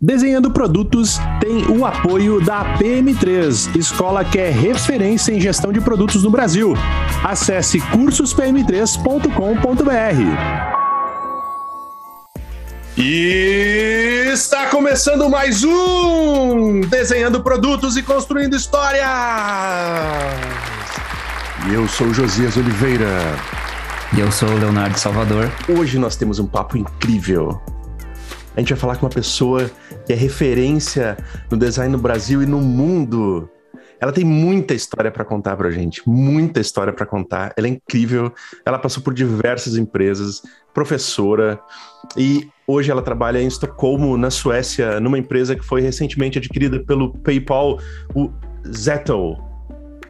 Desenhando Produtos tem o apoio da PM3, escola que é referência em gestão de produtos no Brasil. Acesse cursospm3.com.br. E está começando mais um Desenhando Produtos e Construindo Histórias. E eu sou Josias Oliveira. E eu sou o Leonardo Salvador. Hoje nós temos um papo incrível. A gente vai falar com uma pessoa que é referência no design no Brasil e no mundo. Ela tem muita história para contar para gente, muita história para contar. Ela é incrível. Ela passou por diversas empresas, professora e hoje ela trabalha em Estocolmo, na Suécia, numa empresa que foi recentemente adquirida pelo PayPal, o Zettel.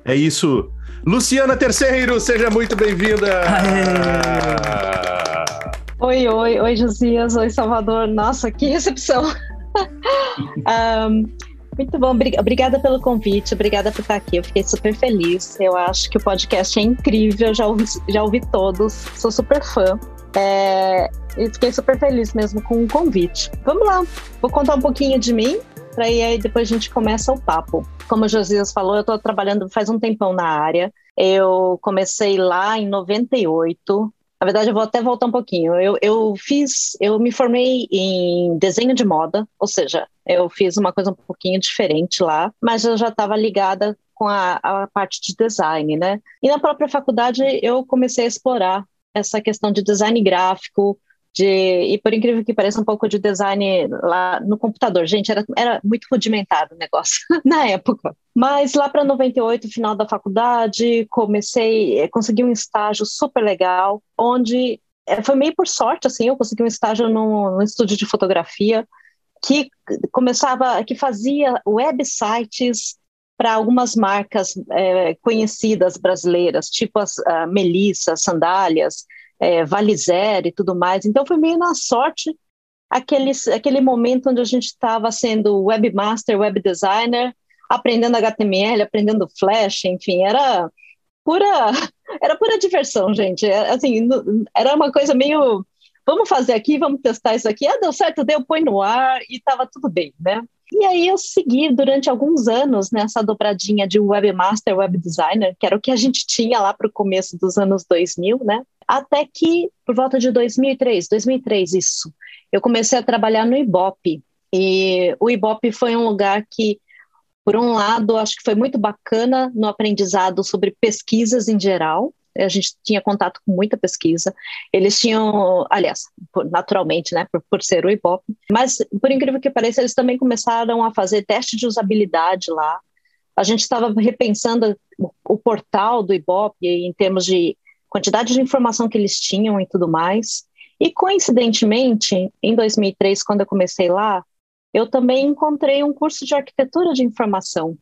É isso. Luciana Terceiro, seja muito bem-vinda. Oi, oi, oi, Josias, oi, Salvador. Nossa, que recepção! Um, muito bom, obrigada pelo convite, obrigada por estar aqui. Eu fiquei super feliz. Eu acho que o podcast é incrível, já ouvi, já ouvi todos, sou super fã. É, e fiquei super feliz mesmo com o convite. Vamos lá, vou contar um pouquinho de mim, para aí depois a gente começa o papo. Como o Josias falou, eu estou trabalhando faz um tempão na área. Eu comecei lá em 98, na verdade, eu vou até voltar um pouquinho. Eu, eu fiz, eu me formei em desenho de moda, ou seja, eu fiz uma coisa um pouquinho diferente lá, mas eu já estava ligada com a, a parte de design, né? E na própria faculdade eu comecei a explorar essa questão de design gráfico, de, e por incrível que pareça, um pouco de design lá no computador. Gente, era, era muito rudimentado o negócio na época. Mas lá para 98, final da faculdade, comecei, eh, consegui um estágio super legal, onde eh, foi meio por sorte, assim, eu consegui um estágio no estúdio de fotografia que começava, que fazia websites para algumas marcas é, conhecidas brasileiras, tipo as uh, Melissa, Sandálias, é, e tudo mais. Então foi meio na sorte aquele, aquele momento onde a gente estava sendo webmaster, web designer, aprendendo HTML, aprendendo Flash, enfim, era pura era pura diversão, gente. É, assim, era uma coisa meio vamos fazer aqui, vamos testar isso aqui. Ah, deu certo, deu, põe no ar e estava tudo bem, né? E aí eu segui durante alguns anos nessa dobradinha de webmaster, web designer, que era o que a gente tinha lá para o começo dos anos 2000, né? Até que, por volta de 2003, 2003 isso, eu comecei a trabalhar no Ibope. E o Ibope foi um lugar que, por um lado, acho que foi muito bacana no aprendizado sobre pesquisas em geral. A gente tinha contato com muita pesquisa. Eles tinham, aliás, naturalmente, né, por, por ser o Ibope, mas, por incrível que pareça, eles também começaram a fazer teste de usabilidade lá. A gente estava repensando o, o portal do Ibope em termos de quantidade de informação que eles tinham e tudo mais. E coincidentemente, em 2003, quando eu comecei lá, eu também encontrei um curso de arquitetura de informação,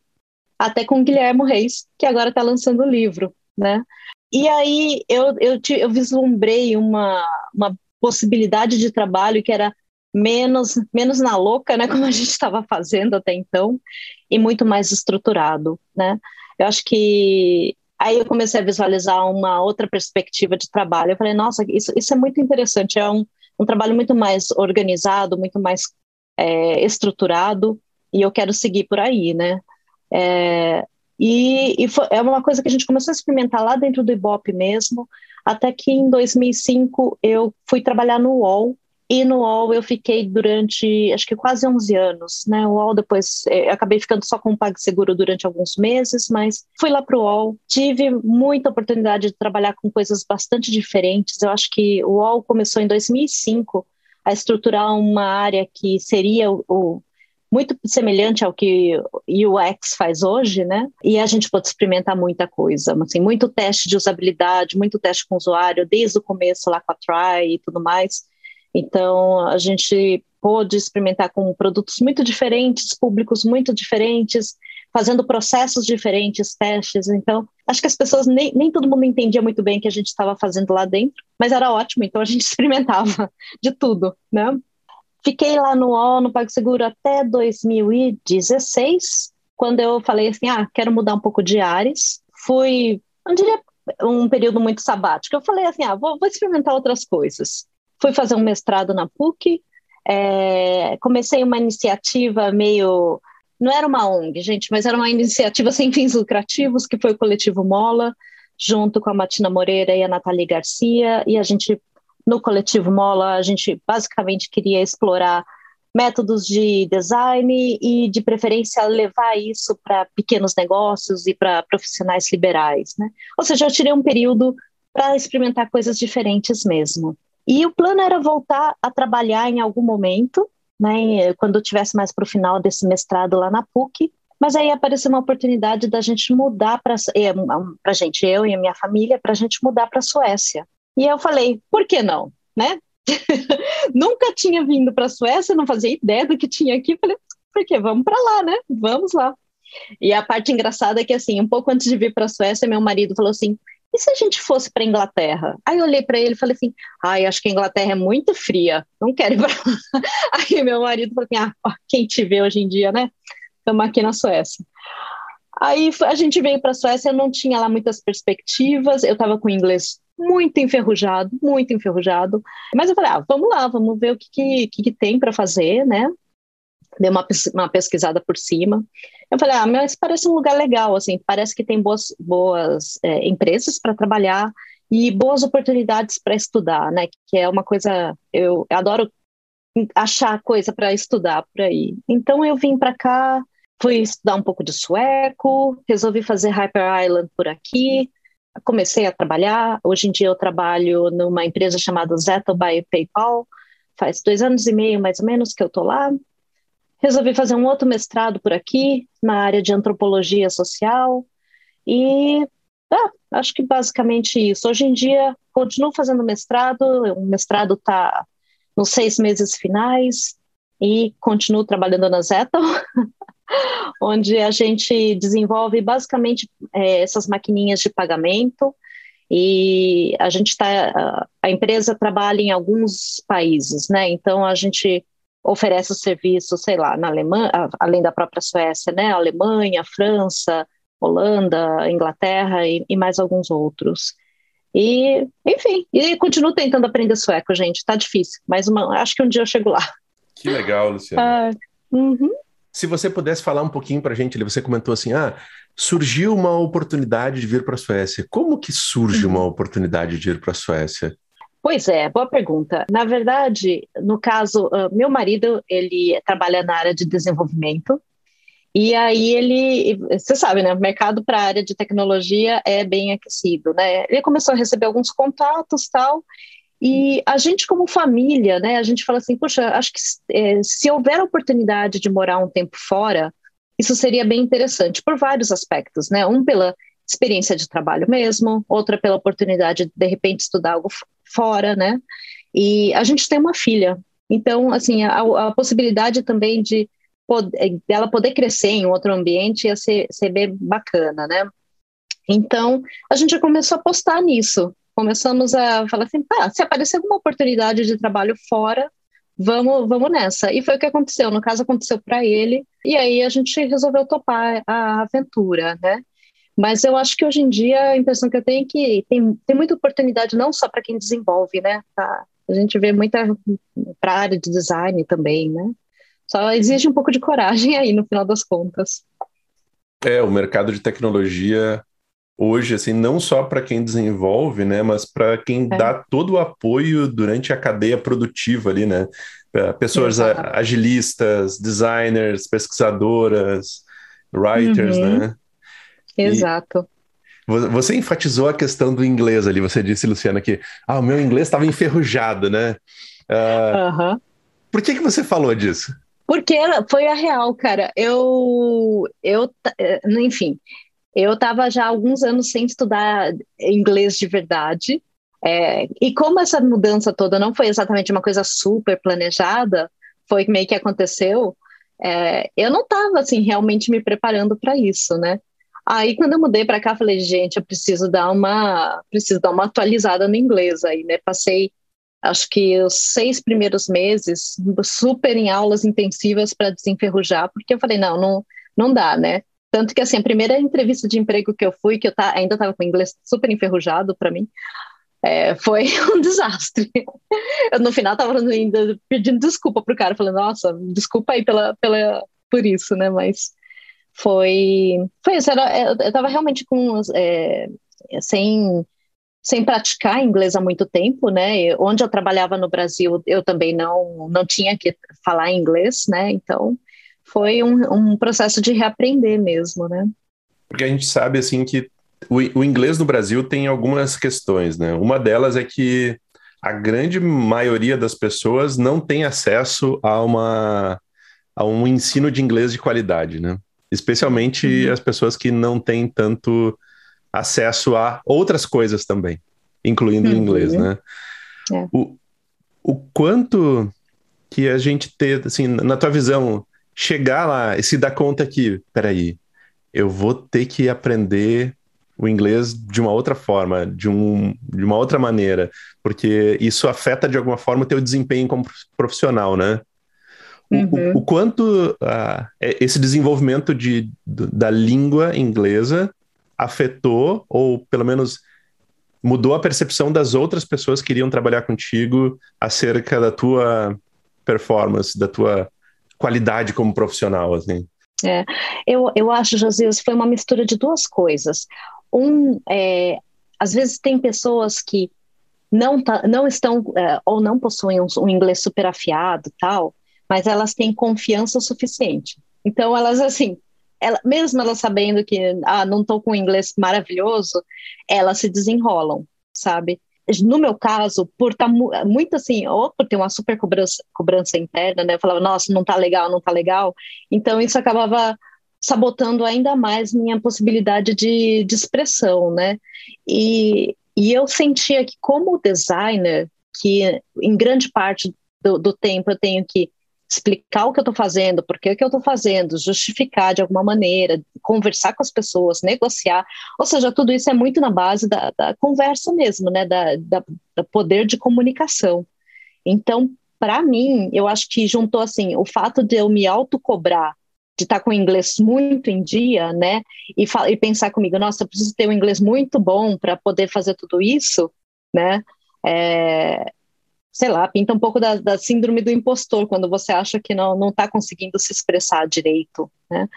até com o Guilherme Reis, que agora está lançando o livro, né? E aí eu, eu, eu vislumbrei uma, uma possibilidade de trabalho que era menos, menos na louca, né, como a gente estava fazendo até então, e muito mais estruturado, né? Eu acho que Aí eu comecei a visualizar uma outra perspectiva de trabalho. Eu falei, nossa, isso, isso é muito interessante. É um, um trabalho muito mais organizado, muito mais é, estruturado, e eu quero seguir por aí, né? É, e, e foi, é uma coisa que a gente começou a experimentar lá dentro do Ibope mesmo, até que em 2005 eu fui trabalhar no UOL, e no UOL eu fiquei durante, acho que quase 11 anos, né? O UOL depois, é, acabei ficando só com o PagSeguro durante alguns meses, mas fui lá para o UOL, tive muita oportunidade de trabalhar com coisas bastante diferentes. Eu acho que o UOL começou em 2005 a estruturar uma área que seria o, o muito semelhante ao que o UX faz hoje, né? E a gente pode experimentar muita coisa, assim, muito teste de usabilidade, muito teste com o usuário, desde o começo lá com a Try e tudo mais. Então, a gente pôde experimentar com produtos muito diferentes, públicos muito diferentes, fazendo processos diferentes, testes. Então, acho que as pessoas nem, nem todo mundo entendia muito bem o que a gente estava fazendo lá dentro, mas era ótimo, então a gente experimentava de tudo, né? Fiquei lá no ONU, no PagSeguro até 2016, quando eu falei assim, ah, quero mudar um pouco de áreas. Fui, não diria um período muito sabático, eu falei assim, ah, vou, vou experimentar outras coisas. Fui fazer um mestrado na PUC, é, comecei uma iniciativa meio. Não era uma ONG, gente, mas era uma iniciativa sem fins lucrativos, que foi o Coletivo Mola, junto com a Matina Moreira e a Nathalie Garcia, e a gente, no Coletivo Mola, a gente basicamente queria explorar métodos de design e, de preferência, levar isso para pequenos negócios e para profissionais liberais. Né? Ou seja, eu tirei um período para experimentar coisas diferentes mesmo. E o plano era voltar a trabalhar em algum momento, né, quando eu tivesse mais para o final desse mestrado lá na PUC, mas aí apareceu uma oportunidade da gente mudar para é, a gente, eu e a minha família, para a gente mudar para a Suécia. E eu falei, por que não? Né? Nunca tinha vindo para a Suécia, não fazia ideia do que tinha aqui. Falei, por quê? Vamos para lá, né? Vamos lá. E a parte engraçada é que, assim, um pouco antes de vir para a Suécia, meu marido falou assim: e se a gente fosse para Inglaterra? Aí eu olhei para ele e falei assim: ai, acho que a Inglaterra é muito fria, não quero ir para lá. Aí meu marido falou assim: ah, quem te vê hoje em dia, né? Estamos aqui na Suécia. Aí a gente veio para a Suécia, eu não tinha lá muitas perspectivas, eu estava com inglês muito enferrujado, muito enferrujado. Mas eu falei, ah, vamos lá, vamos ver o que, que, que tem para fazer, né? Dei uma, uma pesquisada por cima. Eu falei, ah, mas parece um lugar legal, assim, parece que tem boas, boas é, empresas para trabalhar e boas oportunidades para estudar, né? Que é uma coisa, eu adoro achar coisa para estudar por aí. Então eu vim para cá, fui estudar um pouco de sueco, resolvi fazer Hyper Island por aqui, comecei a trabalhar. Hoje em dia eu trabalho numa empresa chamada Zetto by PayPal. Faz dois anos e meio, mais ou menos, que eu estou lá. Resolvi fazer um outro mestrado por aqui, na área de antropologia social. E ah, acho que basicamente isso. Hoje em dia, continuo fazendo mestrado. O mestrado está nos seis meses finais e continuo trabalhando na Zettel. onde a gente desenvolve basicamente é, essas maquininhas de pagamento e a gente está a empresa trabalha em alguns países, né? Então a gente oferece o serviço, sei lá, na Alemanha, além da própria Suécia, né? Alemanha, França, Holanda, Inglaterra e, e mais alguns outros. E, enfim, e continuo tentando aprender sueco, gente. Tá difícil, mas uma, acho que um dia eu chego lá. Que legal, Luciana. Uh, uhum. Se você pudesse falar um pouquinho para a gente, você comentou assim, ah, surgiu uma oportunidade de vir para a Suécia. Como que surge uma uhum. oportunidade de ir para a Suécia? Pois é, boa pergunta. Na verdade, no caso, uh, meu marido, ele trabalha na área de desenvolvimento, e aí ele, você sabe, né, o mercado para a área de tecnologia é bem aquecido, né? Ele começou a receber alguns contatos, tal, e a gente, como família, né, a gente fala assim: puxa, acho que é, se houver a oportunidade de morar um tempo fora, isso seria bem interessante, por vários aspectos, né? Um, pela experiência de trabalho mesmo, outra, pela oportunidade de, de repente, estudar algo fora, né? E a gente tem uma filha, então, assim, a, a possibilidade também de poder, dela poder crescer em outro ambiente ia ser, ser bem bacana, né? Então, a gente começou a apostar nisso, começamos a falar assim, tá, se aparecer alguma oportunidade de trabalho fora, vamos, vamos nessa. E foi o que aconteceu. No caso, aconteceu para ele, e aí a gente resolveu topar a aventura, né? Mas eu acho que hoje em dia a impressão que eu tenho é que tem, tem muita oportunidade não só para quem desenvolve, né? Tá? A gente vê muita para a área de design também, né? Só exige um pouco de coragem aí no final das contas. É, o mercado de tecnologia hoje, assim, não só para quem desenvolve, né, mas para quem é. dá todo o apoio durante a cadeia produtiva ali, né? Pessoas agilistas, designers, pesquisadoras, writers, uhum. né? Exato. E você enfatizou a questão do inglês ali, você disse, Luciana, que ah, o meu inglês estava enferrujado, né? Uh, uhum. Por que, que você falou disso? Porque foi a real, cara. Eu, eu, eh, enfim, eu estava já há alguns anos sem estudar inglês de verdade. É, e como essa mudança toda não foi exatamente uma coisa super planejada, foi meio que aconteceu, é, eu não estava assim realmente me preparando para isso, né? Aí quando eu mudei para cá, falei, gente, eu preciso dar uma, preciso dar uma atualizada no inglês aí, né? Passei acho que os seis primeiros meses super em aulas intensivas para desenferrujar, porque eu falei, não, não, não dá, né? Tanto que, assim, a primeira entrevista de emprego que eu fui, que eu tá, ainda estava com inglês super enferrujado para mim, é, foi um desastre. Eu, no final estava ainda pedindo desculpa pro cara, falando, nossa, desculpa aí pela, pela, por isso, né? Mas foi, foi isso. Era, eu estava realmente com é, sem sem praticar inglês há muito tempo, né? Onde eu trabalhava no Brasil, eu também não não tinha que falar inglês, né? Então foi um, um processo de reaprender mesmo, né? Porque a gente sabe assim que o, o inglês no Brasil tem algumas questões, né? Uma delas é que a grande maioria das pessoas não tem acesso a uma a um ensino de inglês de qualidade, né? Especialmente uhum. as pessoas que não têm tanto acesso a outras coisas também, incluindo uhum. o inglês, né? É. O, o quanto que a gente ter, assim, na tua visão, chegar lá e se dar conta que, peraí, eu vou ter que aprender o inglês de uma outra forma, de, um, de uma outra maneira, porque isso afeta de alguma forma o teu desempenho como profissional, né? Uhum. O, o, quanto uh, esse desenvolvimento de, da língua inglesa afetou, ou pelo menos mudou a percepção das outras pessoas que iriam trabalhar contigo acerca da tua performance, da tua qualidade como profissional, assim? É, eu, eu acho, Josias, foi uma mistura de duas coisas. Um, é, às vezes tem pessoas que não, tá, não estão é, ou não possuem um, um inglês super afiado tal, mas elas têm confiança suficiente. Então elas assim, ela, mesmo elas sabendo que ah, não estou com inglês maravilhoso, elas se desenrolam, sabe? No meu caso, por estar tá muito assim, ou por ter uma super cobrança, cobrança interna, né? Eu falava, nossa, não tá legal, não tá legal. Então isso acabava sabotando ainda mais minha possibilidade de, de expressão, né? E, e eu sentia que como designer, que em grande parte do, do tempo eu tenho que explicar o que eu estou fazendo, por que, eu estou fazendo, justificar de alguma maneira, conversar com as pessoas, negociar. Ou seja, tudo isso é muito na base da, da conversa mesmo, né? Da, da, da poder de comunicação. Então, para mim, eu acho que juntou assim o fato de eu me autocobrar de estar tá com o inglês muito em dia, né? E, e pensar comigo, nossa, eu preciso ter um inglês muito bom para poder fazer tudo isso, né? É, sei lá, pinta um pouco da, da, síndrome do impostor, quando você acha que não está conseguindo se expressar direito, né?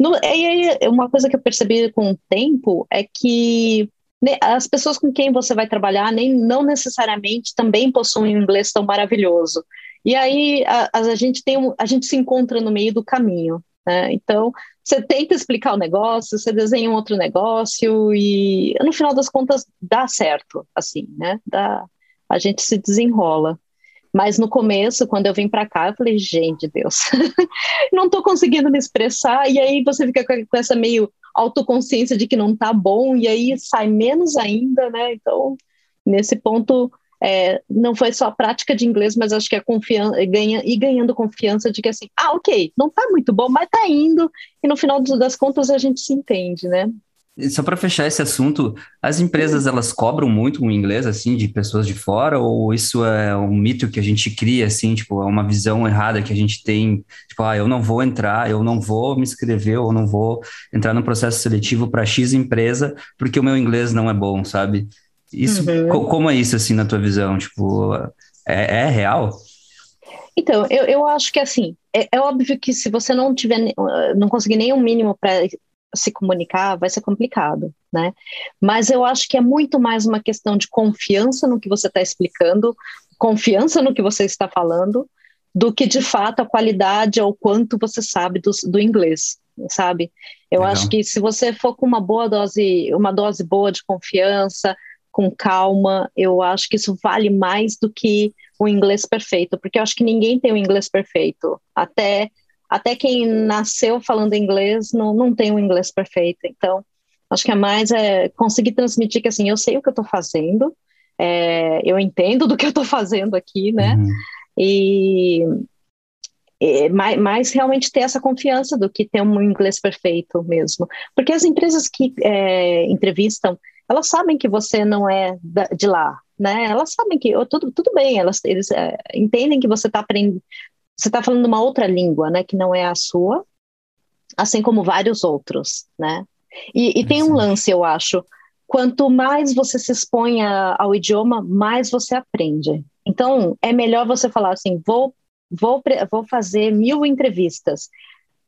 No, e aí, uma coisa que eu percebi com o tempo é que né, as pessoas com quem você vai trabalhar nem não necessariamente também possuem um inglês tão maravilhoso. E aí a, a gente tem um, a gente se encontra no meio do caminho. Né? Então você tenta explicar o negócio, você desenha um outro negócio e no final das contas dá certo, assim, né? Dá, a gente se desenrola. Mas no começo, quando eu vim para cá, eu falei, gente, Deus, não estou conseguindo me expressar. E aí você fica com essa meio autoconsciência de que não tá bom, e aí sai menos ainda, né? Então, nesse ponto, é, não foi só a prática de inglês, mas acho que a confiança, ganha, e ganhando confiança de que assim, ah, ok, não tá muito bom, mas tá indo, e no final das contas a gente se entende, né? Só para fechar esse assunto, as empresas elas cobram muito o inglês assim de pessoas de fora ou isso é um mito que a gente cria assim, tipo, é uma visão errada que a gente tem, tipo, ah, eu não vou entrar, eu não vou me inscrever ou não vou entrar no processo seletivo para X empresa porque o meu inglês não é bom, sabe? Isso, uhum. co como é isso assim na tua visão? Tipo, é, é real? Então, eu, eu acho que assim, é, é, óbvio que se você não tiver, não conseguir nenhum mínimo para se comunicar vai ser complicado, né? Mas eu acho que é muito mais uma questão de confiança no que você está explicando, confiança no que você está falando, do que de fato a qualidade ou quanto você sabe do, do inglês, sabe? Eu Legal. acho que se você for com uma boa dose, uma dose boa de confiança, com calma, eu acho que isso vale mais do que o inglês perfeito, porque eu acho que ninguém tem o inglês perfeito. Até até quem nasceu falando inglês não, não tem um inglês perfeito. Então, acho que é mais é conseguir transmitir que assim, eu sei o que eu estou fazendo, é, eu entendo do que eu estou fazendo aqui, né? Uhum. E, e mais, mais, realmente ter essa confiança do que ter um inglês perfeito mesmo. Porque as empresas que é, entrevistam, elas sabem que você não é de lá, né? Elas sabem que oh, tudo, tudo bem, elas, eles é, entendem que você está aprendendo, você está falando uma outra língua, né, que não é a sua, assim como vários outros, né? E, e tem um lance, eu acho, quanto mais você se expõe ao idioma, mais você aprende. Então, é melhor você falar assim: vou, vou, vou fazer mil entrevistas.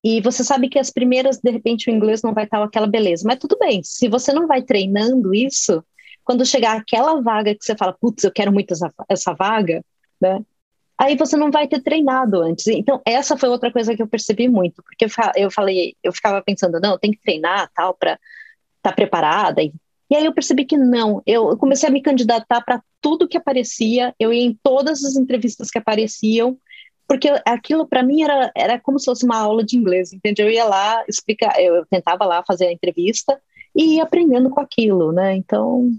E você sabe que as primeiras, de repente, o inglês não vai estar aquela beleza. Mas tudo bem, se você não vai treinando isso, quando chegar aquela vaga que você fala, putz, eu quero muito essa, essa vaga, né? Aí você não vai ter treinado antes. Então, essa foi outra coisa que eu percebi muito, porque eu falei, eu ficava pensando, não, tem que treinar tal para estar tá preparada e e aí eu percebi que não. Eu comecei a me candidatar para tudo que aparecia, eu ia em todas as entrevistas que apareciam, porque aquilo para mim era, era como se fosse uma aula de inglês, entendeu? Eu ia lá explicar, eu tentava lá fazer a entrevista e ia aprendendo com aquilo, né? Então,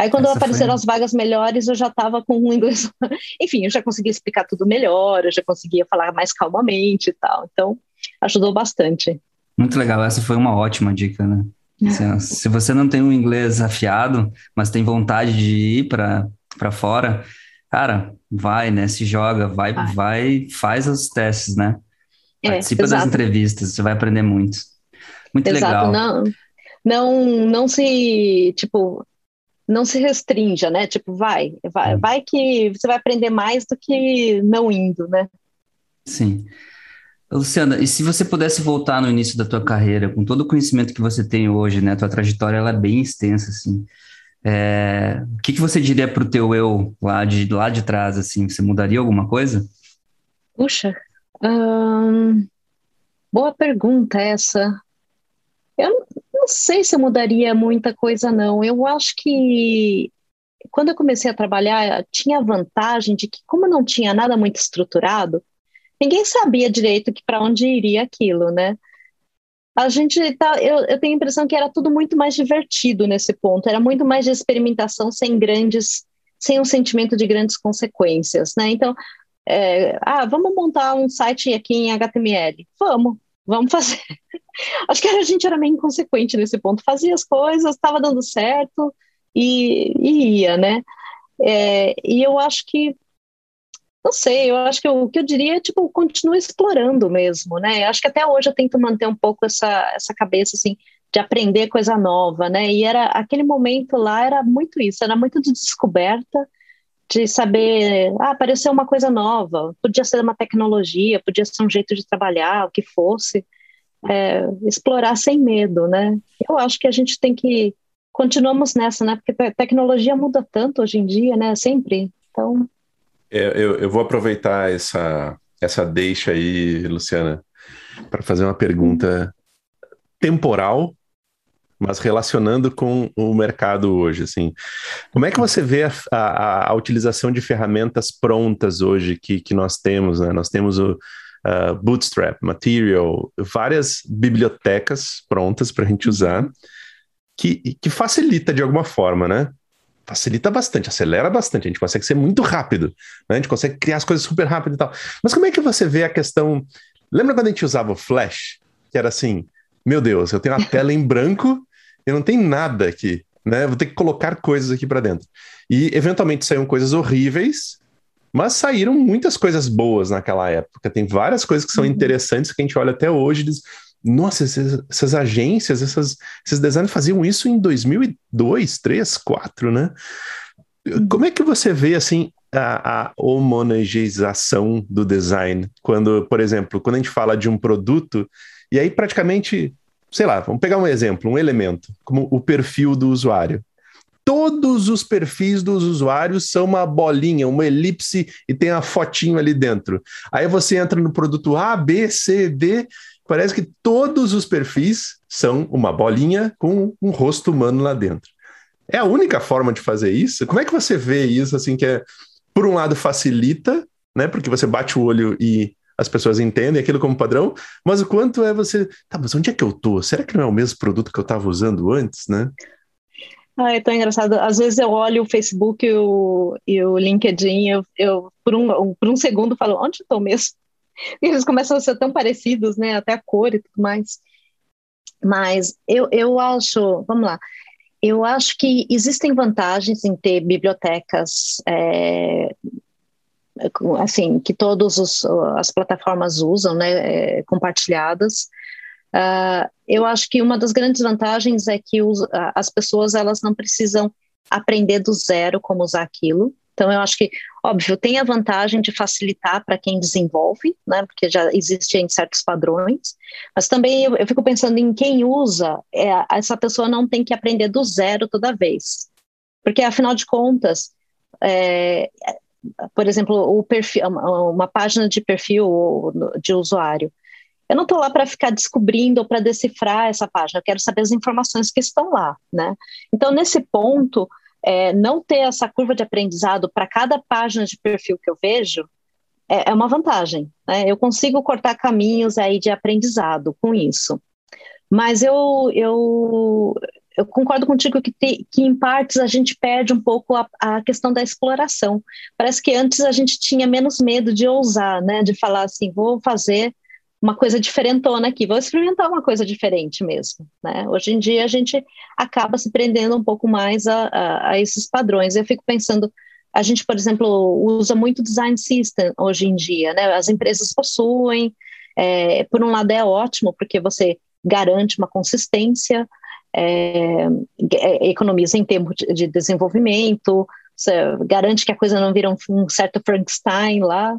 aí quando Essa apareceram foi... as vagas melhores, eu já estava com um inglês, enfim, eu já conseguia explicar tudo melhor, eu já conseguia falar mais calmamente e tal. Então, ajudou bastante. Muito legal, essa foi uma ótima dica, né? Se, se você não tem um inglês afiado, mas tem vontade de ir para fora, cara, vai, né? Se joga, vai, vai, vai faz os testes, né? É, Participa exato. das entrevistas, você vai aprender muito. Muito exato, legal. Não, não, não se, tipo, não se restrinja, né? Tipo, vai, vai, vai que você vai aprender mais do que não indo, né? Sim. Luciana, e se você pudesse voltar no início da tua carreira, com todo o conhecimento que você tem hoje, né? Tua trajetória ela é bem extensa, assim. É, o que, que você diria para o teu eu lá de, lá de trás, assim? Você mudaria alguma coisa? Puxa, hum, boa pergunta essa. Sei se eu mudaria muita coisa, não. Eu acho que quando eu comecei a trabalhar, tinha a vantagem de que, como não tinha nada muito estruturado, ninguém sabia direito para onde iria aquilo, né? A gente tá, eu, eu tenho a impressão que era tudo muito mais divertido nesse ponto, era muito mais de experimentação sem grandes, sem um sentimento de grandes consequências, né? Então, é, ah, vamos montar um site aqui em HTML, vamos, vamos fazer. Acho que a gente era meio inconsequente nesse ponto, fazia as coisas, estava dando certo e, e ia, né? É, e eu acho que não sei, eu acho que o que eu diria é, tipo, continua explorando mesmo, né? Eu acho que até hoje eu tento manter um pouco essa, essa cabeça, assim, de aprender coisa nova, né? E era, aquele momento lá era muito isso, era muito de descoberta, de saber, ah, apareceu uma coisa nova, podia ser uma tecnologia, podia ser um jeito de trabalhar, o que fosse, é, explorar sem medo, né? Eu acho que a gente tem que, continuamos nessa, né? Porque a tecnologia muda tanto hoje em dia, né? Sempre, então... É, eu, eu vou aproveitar essa, essa deixa aí, Luciana, para fazer uma pergunta temporal, mas relacionando com o mercado hoje, assim. Como é que você vê a, a, a utilização de ferramentas prontas hoje que, que nós temos, né? Nós temos o uh, Bootstrap, Material, várias bibliotecas prontas para a gente usar, que, que facilita de alguma forma, né? facilita bastante, acelera bastante, a gente consegue ser muito rápido, né? a gente consegue criar as coisas super rápido e tal. Mas como é que você vê a questão? Lembra quando a gente usava o Flash? Que era assim, meu Deus, eu tenho uma tela em branco e não tem nada aqui, né? Vou ter que colocar coisas aqui para dentro. E eventualmente saíram coisas horríveis, mas saíram muitas coisas boas naquela época. Tem várias coisas que são uhum. interessantes que a gente olha até hoje e diz, nossa, essas, essas agências, essas, esses designers faziam isso em 2002, 2003, 2004, né? Como é que você vê, assim, a, a homogeneização do design? Quando, por exemplo, quando a gente fala de um produto, e aí praticamente, sei lá, vamos pegar um exemplo, um elemento, como o perfil do usuário todos os perfis dos usuários são uma bolinha, uma elipse e tem a fotinho ali dentro. Aí você entra no produto A, B, C, D parece que todos os perfis são uma bolinha com um rosto humano lá dentro. É a única forma de fazer isso? Como é que você vê isso, assim, que é, por um lado, facilita, né, porque você bate o olho e as pessoas entendem aquilo como padrão, mas o quanto é você, tá, mas onde é que eu tô? Será que não é o mesmo produto que eu estava usando antes, né? Ah, é tão engraçado. Às vezes eu olho o Facebook e o, e o LinkedIn, eu, eu por, um, por um segundo falo, onde estou mesmo? eles começam a ser tão parecidos, né? Até a cor e tudo mais. Mas eu, eu acho, vamos lá, eu acho que existem vantagens em ter bibliotecas, é, assim, que todas as plataformas usam, né, é, compartilhadas. Uh, eu acho que uma das grandes vantagens é que os, as pessoas elas não precisam aprender do zero como usar aquilo. Então, eu acho que, óbvio, tem a vantagem de facilitar para quem desenvolve, né, porque já existem certos padrões, mas também eu, eu fico pensando em quem usa, é, essa pessoa não tem que aprender do zero toda vez. Porque, afinal de contas, é, por exemplo, perfil, uma página de perfil de usuário, eu não estou lá para ficar descobrindo ou para decifrar essa página, eu quero saber as informações que estão lá, né? Então, nesse ponto, é, não ter essa curva de aprendizado para cada página de perfil que eu vejo é, é uma vantagem. Né? Eu consigo cortar caminhos aí de aprendizado com isso. Mas eu, eu, eu concordo contigo que, te, que, em partes, a gente perde um pouco a, a, questão da exploração. Parece que antes a gente tinha menos medo de ousar, né? De falar assim, vou fazer uma coisa diferentona aqui, vou experimentar uma coisa diferente mesmo. Né? Hoje em dia a gente acaba se prendendo um pouco mais a, a, a esses padrões. Eu fico pensando, a gente, por exemplo, usa muito design system hoje em dia, né? As empresas possuem, é, por um lado é ótimo, porque você garante uma consistência, é, é economiza em termos de desenvolvimento, garante que a coisa não vira um, um certo Frankenstein lá,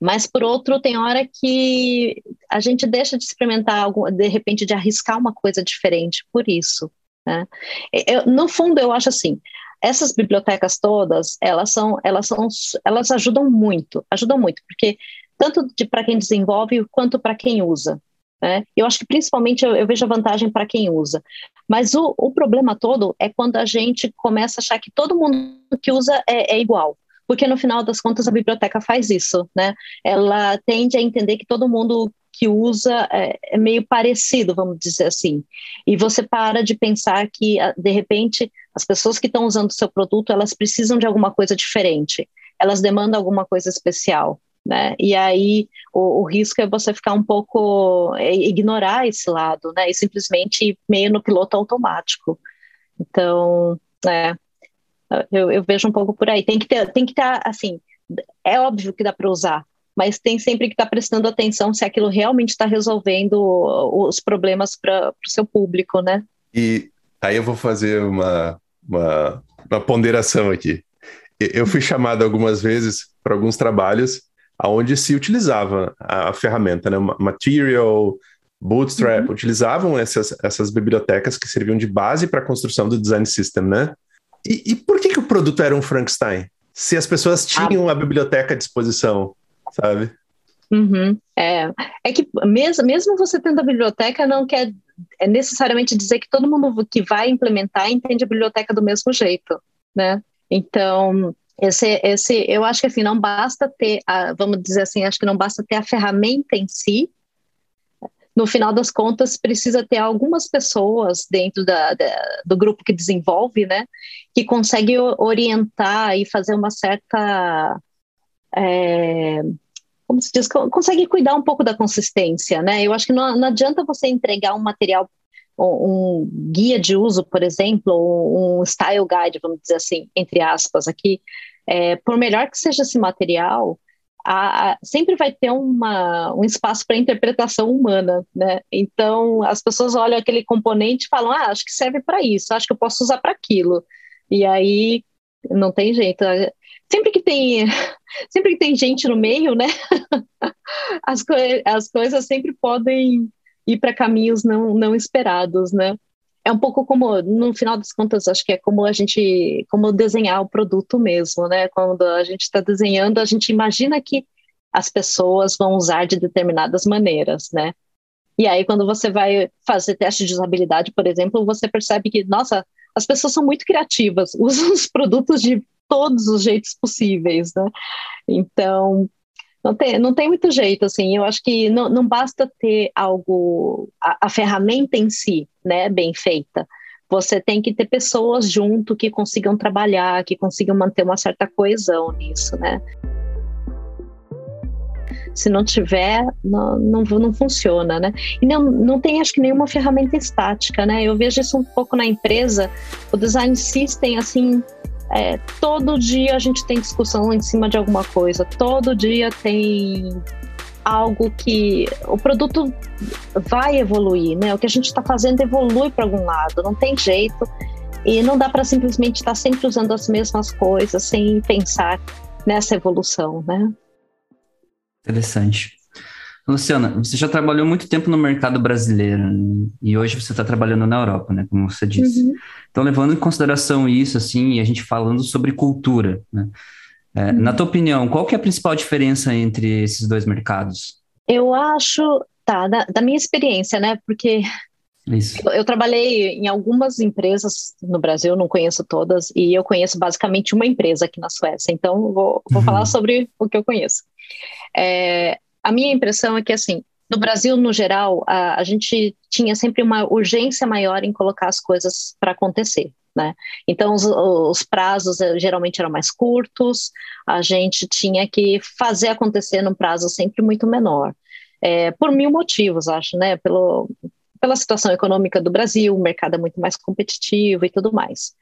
mas, por outro, tem hora que a gente deixa de experimentar, algo, de repente, de arriscar uma coisa diferente por isso. Né? Eu, no fundo, eu acho assim, essas bibliotecas todas, elas são, elas são, elas ajudam muito, ajudam muito, porque tanto para quem desenvolve quanto para quem usa. Né? Eu acho que principalmente eu, eu vejo a vantagem para quem usa. Mas o, o, problema todo é quando a gente começa a achar que todo mundo que usa é, é igual porque no final das contas a biblioteca faz isso, né? Ela tende a entender que todo mundo que usa é, é meio parecido, vamos dizer assim. E você para de pensar que, de repente, as pessoas que estão usando o seu produto, elas precisam de alguma coisa diferente, elas demandam alguma coisa especial. Né? E aí o, o, risco é você ficar um pouco é, ignorar esse lado, né? E simplesmente ir meio no piloto automático. Então, é, eu, eu, vejo um pouco por aí. Tem que ter, tem que estar assim. É óbvio que dá para usar, mas tem sempre que estar tá prestando atenção se aquilo realmente está resolvendo os problemas para o seu público, né? E aí eu vou fazer uma, uma, uma ponderação aqui. Eu fui chamado algumas vezes para alguns trabalhos aonde se utilizava a ferramenta, né? Material, Bootstrap, uhum. utilizavam essas, essas bibliotecas que serviam de base para a construção do design system, né? E, e, por que, que o produto era um Frankenstein? Se as pessoas tinham ah. a biblioteca à disposição, sabe? Uhum. É, é que mesmo, mesmo você tendo a biblioteca, não quer é necessariamente dizer que todo mundo que vai implementar entende a biblioteca do mesmo jeito, né? Então, esse, esse, eu acho que assim, não basta ter, a, vamos dizer assim, acho que não basta ter a ferramenta em si, no final das contas, precisa ter algumas pessoas dentro da, da, do grupo que desenvolve, né, que consegue orientar e fazer uma certa. É, como se diz? Consegue cuidar um pouco da consistência, né? Eu acho que não, não adianta você entregar um material, um guia de uso, por exemplo, um style guide, vamos dizer assim, entre aspas, aqui. É, por melhor que seja esse material, a, a, sempre vai ter uma, um espaço para interpretação humana, né? Então, as pessoas olham aquele componente e falam, ah, acho que serve para isso, acho que eu posso usar para aquilo. E aí, não tem jeito. Sempre que tem, sempre que tem gente no meio, né? as, co as coisas sempre podem ir para caminhos não, não esperados, né? é um pouco como, no final das contas, acho que é como a gente, como desenhar o produto mesmo, né? Quando a gente está desenhando, a gente imagina que as pessoas vão usar de determinadas maneiras, né? E aí, quando você vai fazer teste de usabilidade, por exemplo, você percebe que, nossa, as pessoas são muito criativas, usam os produtos de todos os jeitos possíveis, né? Então, não tem, não tem muito jeito, assim, eu acho que não, não basta ter algo, a, a ferramenta em si, né, bem feita, você tem que ter pessoas junto que consigam trabalhar, que consigam manter uma certa coesão nisso, né. Se não tiver, não, não, não funciona, né? E não, não tem, acho que, nenhuma ferramenta estática, né? Eu vejo isso um pouco na empresa, o design system, assim, é, todo dia a gente tem discussão em cima de alguma coisa, todo dia tem algo que o produto vai evoluir, né? O que a gente está fazendo evolui para algum lado, não tem jeito. E não dá para simplesmente estar tá sempre usando as mesmas coisas sem pensar nessa evolução, né? Interessante. Luciana, você já trabalhou muito tempo no mercado brasileiro né? e hoje você está trabalhando na Europa, né? Como você disse. Uhum. Então, levando em consideração isso, assim, e a gente falando sobre cultura, né? É, uhum. Na tua opinião, qual que é a principal diferença entre esses dois mercados? Eu acho, tá, da, da minha experiência, né? Porque eu, eu, trabalhei em algumas empresas no Brasil, não conheço todas, e eu conheço basicamente uma empresa aqui na Suécia, então vou, vou uhum. falar sobre o que eu conheço. É, a minha impressão é que, assim, no Brasil, no geral, a, a gente tinha sempre uma urgência maior em colocar as coisas para acontecer. Né? Então, os, os, prazos eh, geralmente eram mais curtos, a gente tinha que fazer acontecer num prazo sempre muito menor. É, por mil motivos, acho, né? Pelo, pela situação econômica do Brasil, o mercado é muito mais competitivo e tudo mais.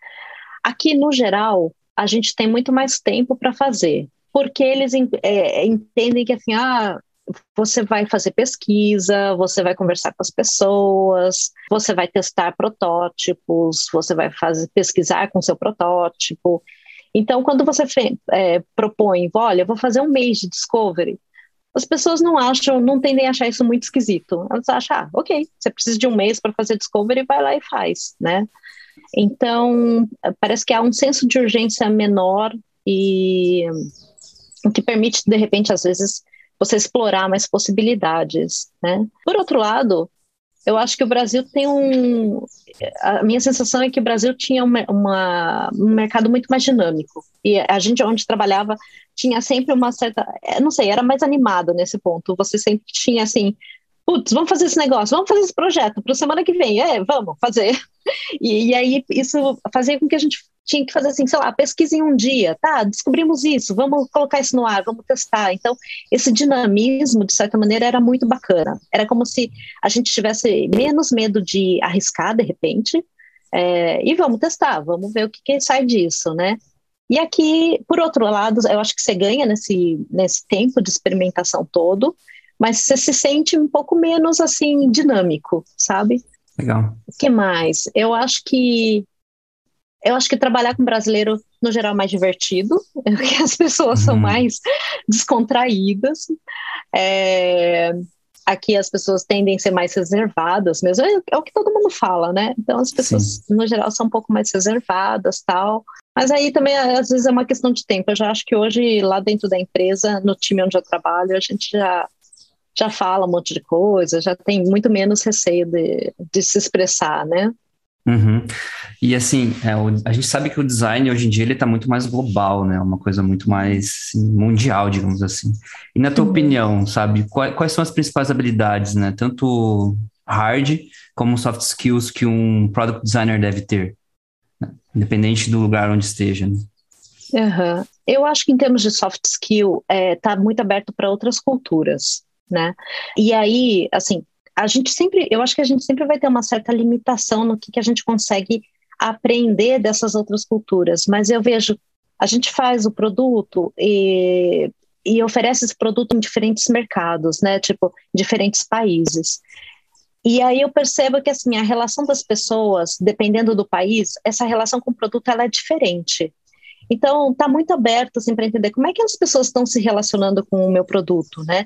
Aqui, no geral, a gente tem muito mais tempo para fazer, porque eles é, entendem que, assim, ah, você vai fazer pesquisa, você vai conversar com as pessoas, você vai testar protótipos, você vai fazer pesquisar com seu protótipo. Então, quando você é, propõe, olha, vou fazer um mês de discovery, as pessoas não acham, não tendem a achar isso muito esquisito. Elas acham, ah, ok, você precisa de um mês para fazer discovery, vai lá e faz, né? Então, parece que há um senso de urgência menor e o que permite, de repente, às vezes, você explorar mais possibilidades, né? Por outro lado, eu acho que o Brasil tem um. A minha sensação é que o Brasil tinha uma, uma, um mercado muito mais dinâmico. E a gente, onde trabalhava, tinha sempre uma certa. Eh, não sei, era mais animado nesse ponto. Você sempre tinha assim. Putz, vamos fazer esse negócio, vamos fazer esse projeto para semana que vem. É, vamos fazer. E, e aí isso fazia com que a gente tinha que fazer assim, sei lá, pesquisa em um dia, tá? Descobrimos isso, vamos colocar isso no ar, vamos testar. Então, esse dinamismo, de certa maneira, era muito bacana. Era como se a gente tivesse menos medo de arriscar, de repente, é, e vamos testar, vamos ver o que, que sai disso, né? E aqui, por outro lado, eu acho que você ganha nesse, nesse tempo de experimentação todo, mas você se sente um pouco menos, assim, dinâmico, sabe? Legal. O que mais? Eu acho que eu acho que trabalhar com brasileiro, no geral, é mais divertido, porque as pessoas uhum. são mais descontraídas. É, aqui as pessoas tendem a ser mais reservadas mesmo, é, é, o que todo mundo fala, né? Então as pessoas, Sim. no geral, são um pouco mais reservadas tal. Mas aí também, às vezes, é uma questão de tempo. Eu já acho que hoje, lá dentro da empresa, no time onde eu trabalho, a gente já já fala um monte de coisa, já tem muito menos receio de, de se expressar, né? Uhum. E assim, é, o, a gente sabe que o design hoje em dia ele está muito mais global, né? Uma coisa muito mais assim, mundial, digamos assim. E na tua uhum. opinião, sabe, quais, quais, são as principais habilidades, né? Tanto hard como soft skills que um product designer deve ter, né? independente do lugar onde esteja. Né? Uhum. Eu acho que em termos de soft skill, está é, tá muito aberto para outras culturas, né? E aí, assim, a gente sempre, eu acho que a gente sempre vai ter uma certa limitação no que, que a gente consegue aprender dessas outras culturas, mas eu vejo, a gente faz o produto e, e oferece esse produto em diferentes mercados, né, tipo, diferentes países. E aí eu percebo que, assim, a relação das pessoas, dependendo do país, essa relação com o produto, ela é diferente. Então, está muito aberto assim, para entender como é que as pessoas estão se relacionando com o meu produto, né?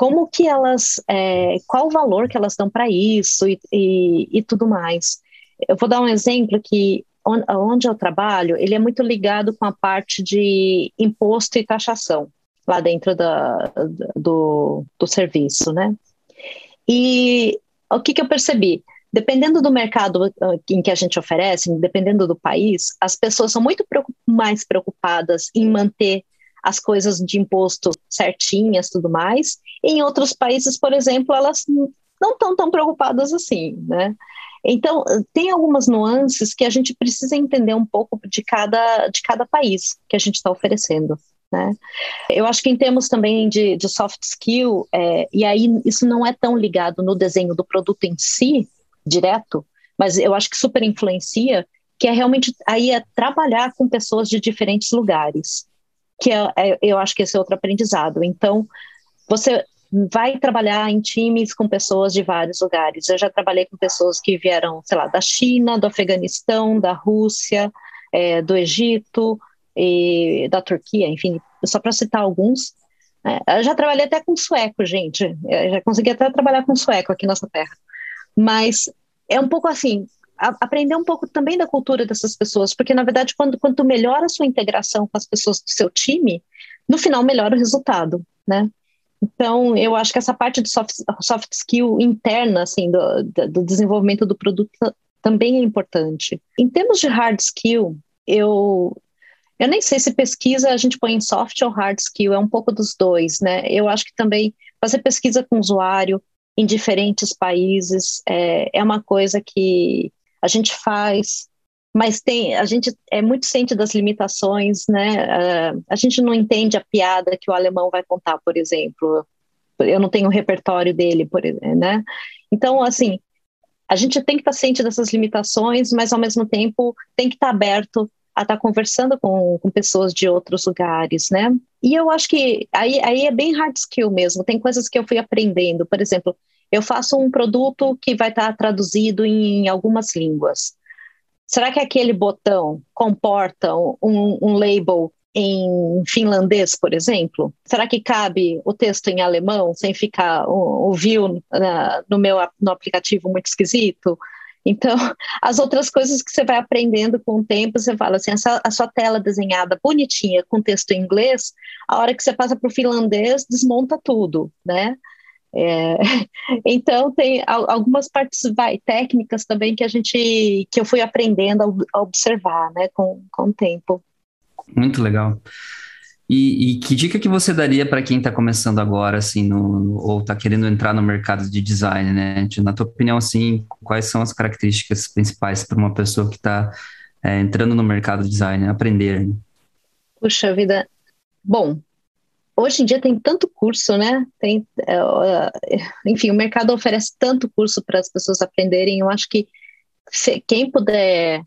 Como que elas, é, qual o valor que elas dão para isso e, e, e, tudo mais. Eu vou dar um exemplo que onde eu trabalho, ele é muito ligado com a parte de imposto e taxação lá dentro da, do, do serviço, né? E o que, que eu percebi? dependendo do mercado ah, em que a gente oferece, dependendo do país, as pessoas são muito mais preocupadas em manter as coisas de imposto certinhas, tudo mais. Em outros países, por exemplo, elas não estão tão preocupadas assim, né? Então, tem algumas nuances que a gente precisa entender um pouco de cada, de cada país que a gente está oferecendo. Né? Eu acho que em termos também de, de soft skill, é, e aí isso não é tão ligado no desenho do produto em si, direto, mas eu acho que super influencia, que é realmente aí é trabalhar com pessoas de diferentes lugares, que é, é, eu acho que esse é outro aprendizado. Então, você vai trabalhar em times com pessoas de vários lugares. Eu já trabalhei com pessoas que vieram, sei lá, da China, do Afeganistão, da Rússia, é, do Egito, e da Turquia, enfim, só para citar alguns. É, eu já trabalhei até com sueco, gente. Eu já consegui até trabalhar com sueco aqui nessa terra. Mas é um pouco assim, a, aprender um pouco também da cultura dessas pessoas, porque na verdade, quando, quando melhora a sua integração com as pessoas do seu time, no final melhora o resultado, né? Então, eu acho que essa parte de soft, soft skill interna, assim, do, do desenvolvimento do produto também é importante. Em termos de hard skill, eu eu nem sei se pesquisa a gente põe em soft ou hard skill, é um pouco dos dois, né? Eu acho que também fazer pesquisa com usuário em diferentes países é, é uma coisa que a gente faz, mas tem a gente é muito ciente das limitações, né? Uh, a gente não entende a piada que o alemão vai contar, por exemplo. Eu não tenho o repertório dele, por né? Então, assim, a gente tem que estar ciente dessas limitações, mas ao mesmo tempo tem que estar aberto a estar conversando com, com pessoas de outros lugares, né? E eu acho que aí, aí é bem hard skill mesmo, tem coisas que eu fui aprendendo, por exemplo, eu faço um produto que vai estar tá traduzido em algumas línguas. Será que aquele botão comporta um, um label em finlandês, por exemplo? Será que cabe o texto em alemão sem ficar o, o view na, no meu no aplicativo muito esquisito? Então, as outras coisas que você vai aprendendo com o tempo, você fala assim, a sua tela desenhada bonitinha com texto em inglês, a hora que você passa para o finlandês, desmonta tudo, né? É, então tem algumas partes vai, técnicas também que a gente que eu fui aprendendo a, observar né, com, com o tempo. Muito legal. E, e, que dica que você daria para quem está começando agora, assim, no, ou está querendo entrar no mercado de design, né? Na tua opinião, assim, quais são as características principais para uma pessoa que está é, entrando no mercado de design, aprender? Puxa vida, bom, hoje em dia tem tanto curso, né? Tem, uh, enfim, o mercado oferece tanto curso para as pessoas aprenderem. Eu acho que se, quem puder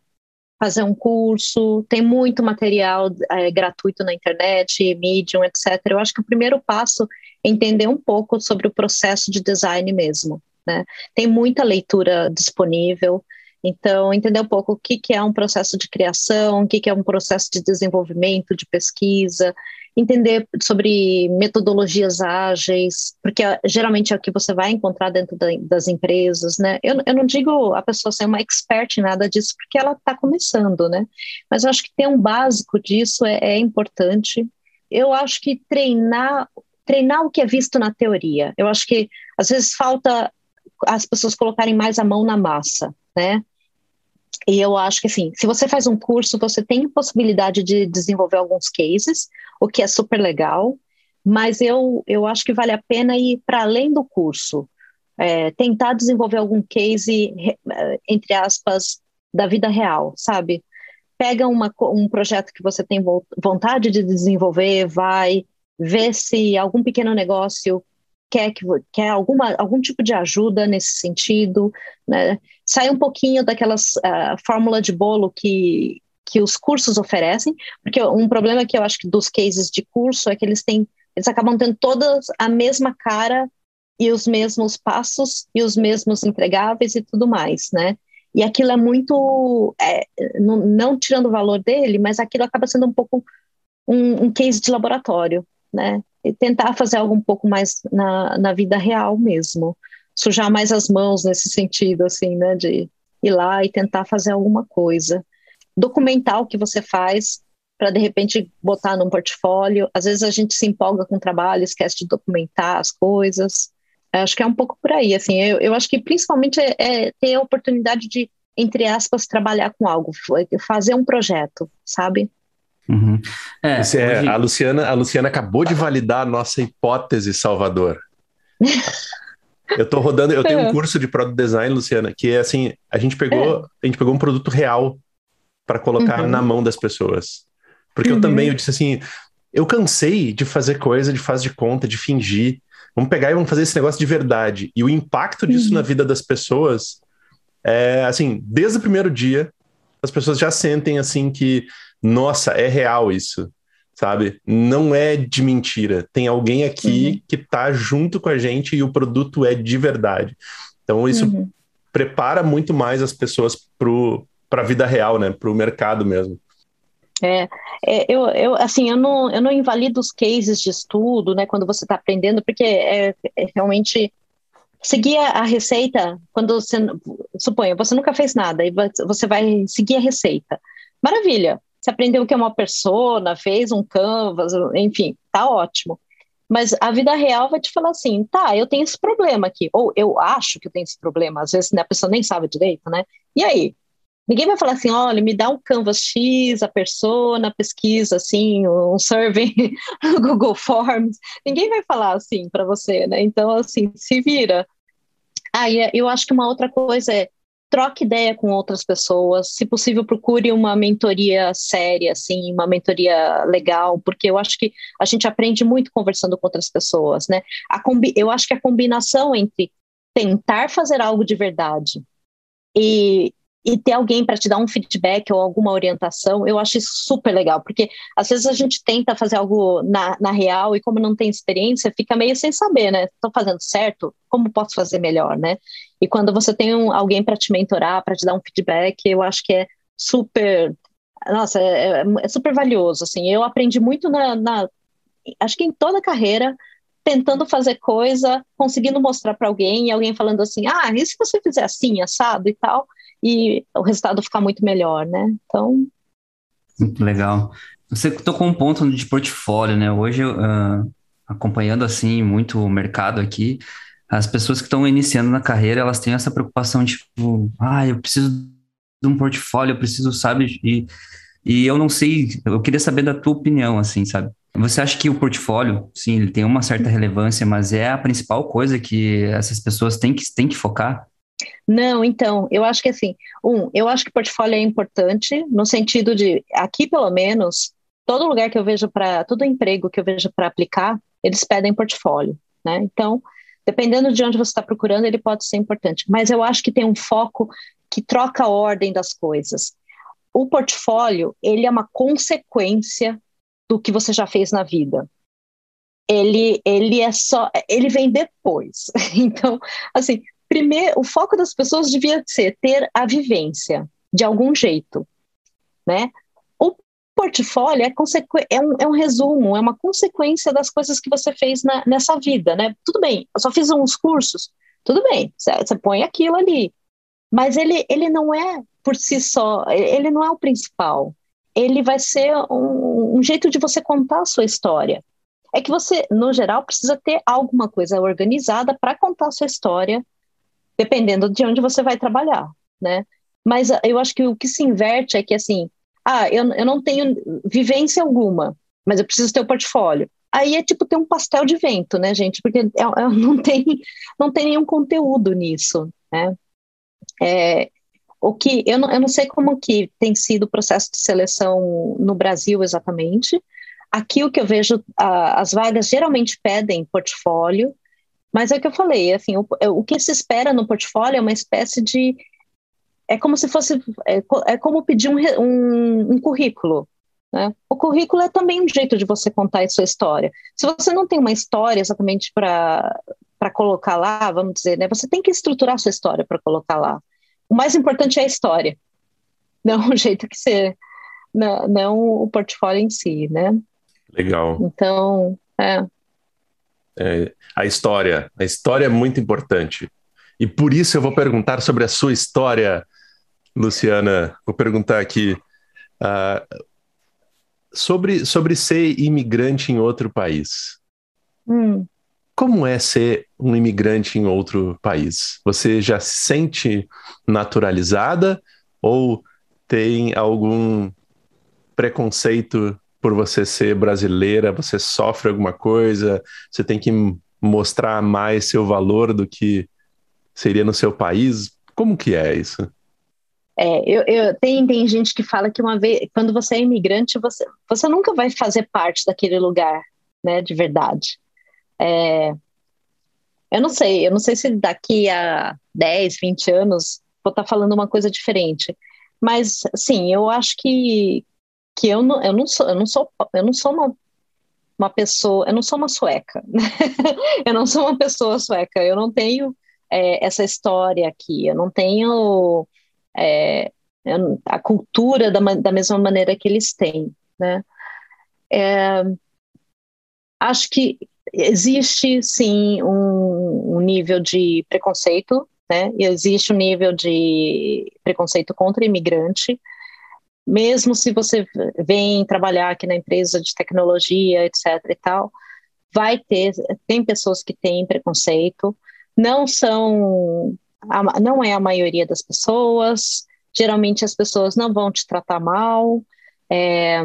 fazer um curso, tem muito material é, gratuito na internet, Medium, etc. Eu acho que o primeiro passo é entender um pouco sobre o processo de design mesmo. Né? Tem muita leitura disponível, então entender um pouco o que, que é um processo de criação, o que, que é um processo de desenvolvimento, de pesquisa, entender sobre metodologias ágeis, porque geralmente é o que você vai encontrar dentro da, das empresas, né? Eu, eu não digo a pessoa ser uma expert em nada disso, porque ela está começando, né? Mas eu acho que ter um básico disso é, é importante. Eu acho que treinar treinar o que é visto na teoria. Eu acho que às vezes falta as pessoas colocarem mais a mão na massa, né? E eu acho que, assim, se você faz um curso, você tem possibilidade de desenvolver alguns cases, o que é super legal, mas eu, eu acho que vale a pena ir para além do curso, é, tentar desenvolver algum case, entre aspas, da vida real, sabe? Pega uma, um projeto que você tem vontade de desenvolver, vai, vê se algum pequeno negócio quer, que, quer alguma, algum tipo de ajuda nesse sentido, né? sai um pouquinho daquelas uh, fórmula de bolo que, que os cursos oferecem, porque um problema que eu acho que dos cases de curso é que eles têm, eles acabam tendo todas a mesma cara e os mesmos passos e os mesmos entregáveis e tudo mais, né? E aquilo é muito, é, não, não, tirando o valor dele, mas aquilo acaba sendo um pouco um, um case de laboratório, né? E tentar fazer algo um pouco mais na, na vida real mesmo. Sujar mais as mãos nesse sentido, assim, né? De ir lá e tentar fazer alguma coisa. Documentar o que você faz para de repente botar num portfólio. Às vezes a gente se empolga com o trabalho, esquece de documentar as coisas. Acho que é um pouco por aí, assim. Eu, eu acho que principalmente é, é ter a oportunidade de, entre aspas, trabalhar com algo, fazer um projeto, sabe? Uhum. É, é, hoje... a, Luciana, a Luciana acabou de validar a nossa hipótese, Salvador. eu tô rodando, eu tenho um é. curso de product design, Luciana, que é assim, a gente pegou, é. a gente pegou um produto real para colocar uhum. na mão das pessoas. Porque uhum. eu também eu disse assim, eu cansei de fazer coisa de faz de conta, de fingir. Vamos pegar e vamos fazer esse negócio de verdade. E o impacto disso uhum. na vida das pessoas é assim, desde o primeiro dia, as pessoas já sentem assim que nossa, é real isso. sabe? Não é de mentira. Tem alguém aqui uhum. que tá junto com a gente e o produto é de verdade. Então isso uhum. prepara muito mais as pessoas para a vida real, né? Para o mercado mesmo. É, é, eu, eu, assim, eu não, eu não invalido os cases de estudo, né, quando você está aprendendo, porque é, é, realmente seguir a, a, receita, quando você, suponha, você nunca fez nada, e você vai seguir a receita. Maravilha, você aprendeu o que é uma persona, fez um canvas, enfim, tá ótimo. Mas a vida real vai te falar assim, tá, eu tenho esse problema aqui, ou eu acho que eu tenho esse problema, às vezes né, a pessoa nem sabe direito, né? E aí, Ninguém vai falar assim, olha, me dá um Canvas X, a persona, pesquisa assim, um survey Google Forms. Ninguém vai falar assim para você, né? Então, assim, se vira. Ah, eu acho que uma outra coisa é troque ideia com outras pessoas, se possível procure uma mentoria séria, assim, uma mentoria legal, porque eu acho que a gente aprende muito conversando com outras pessoas, né? A eu acho que a combinação entre tentar fazer algo de verdade e e ter alguém para te dar um feedback ou alguma orientação, eu acho isso super legal, porque às vezes a gente tenta fazer algo na, na real e como não tem experiência, fica meio sem saber, né? Estou fazendo certo? Como posso fazer melhor, né? E quando você tem um, alguém para te mentorar, para te dar um feedback, eu acho que é super, nossa, é, é, é super valioso, assim. Eu aprendi muito na, na, acho que em toda a carreira, tentando fazer coisa, conseguindo mostrar para alguém, e alguém falando assim, ah, e se você fizer assim, assado e tal? E o resultado ficar muito melhor, né? Então. Muito legal. Você tocou um ponto de portfólio, né? Hoje, uh, acompanhando assim muito o mercado aqui, as pessoas que estão iniciando na carreira, elas têm essa preocupação de, tipo, ah, eu preciso de um portfólio, eu preciso, sabe? E, e eu não sei, eu queria saber da tua opinião, assim, sabe? Você acha que o portfólio, sim, ele tem uma certa relevância, mas é a principal coisa que essas pessoas têm que, têm que focar? Não, então, eu acho que assim, um, eu acho que portfólio é importante, no sentido de, aqui pelo menos, todo lugar que eu vejo para, todo emprego que eu vejo para aplicar, eles pedem portfólio, né? Então, dependendo de onde você está procurando, ele pode ser importante. Mas eu acho que tem um foco que troca a ordem das coisas. O portfólio, ele é uma consequência do que você já fez na vida. Ele, ele é só, ele vem depois. Então, assim, primeiro, o foco das pessoas devia ser ter a vivência de algum jeito, né? O portfólio é, é, um, é um resumo, é uma consequência das coisas que você fez na, nessa vida, né? Tudo bem, eu só fiz uns cursos, tudo bem, você põe aquilo ali, mas ele, ele não é por si só, ele não é o principal. Ele vai ser um, um jeito de você contar a sua história. É que você, no geral, precisa ter alguma coisa organizada para contar a sua história dependendo de onde você vai trabalhar, né? Mas ah, eu acho que o que se inverte é que, assim, ah, eu, eu não tenho vivência alguma, mas eu preciso ter o um portfólio. Aí é tipo ter um pastel de vento, né, gente? Porque é, é, não, tem, não tem nenhum conteúdo nisso, né? É, o que eu não, eu não sei como que tem sido o processo de seleção no Brasil exatamente. Aqui o que eu vejo, a, as vagas geralmente pedem portfólio, mas é o que eu falei, assim, o, é, o que se espera no portfólio é uma espécie de é como se fosse é, é como pedir um, um, um currículo. Né? O currículo é também um jeito de você contar a sua história. Se você não tem uma história exatamente para colocar lá, vamos dizer, né? Você tem que estruturar a sua história para colocar lá. O mais importante é a história, não o jeito que você, não, não o portfólio em si, né? Legal. Então, é, é, a história. A história é muito importante. E por isso eu vou perguntar sobre a sua história, Luciana. Vou perguntar aqui uh, sobre, sobre ser imigrante em outro país. Hum. Como é ser um imigrante em outro país? Você já se sente naturalizada ou tem algum preconceito por você ser brasileira, você sofre alguma coisa, você tem que mostrar mais seu valor do que seria no seu país. Como que é isso? É, eu, eu tem, tem gente que fala que uma vez, quando você é imigrante, você, você nunca vai fazer parte daquele lugar, né, de verdade. É, eu não sei, eu não sei se daqui a 10, 20 anos vou estar falando uma coisa diferente. Mas, sim, eu acho que que eu não, eu não sou, eu não sou, eu não sou uma, uma pessoa, eu não sou uma sueca, eu não sou uma pessoa sueca, eu não tenho é, essa história aqui, eu não tenho é, a cultura da, da mesma maneira que eles têm, né? É, acho que existe sim um, um, nível de preconceito, né? E existe um nível de preconceito contra imigrante, mesmo se você vem trabalhar aqui na empresa de tecnologia, etc. e tal, vai ter, tem pessoas que têm preconceito, não são, não é a maioria das pessoas, geralmente as pessoas não vão te tratar mal, é,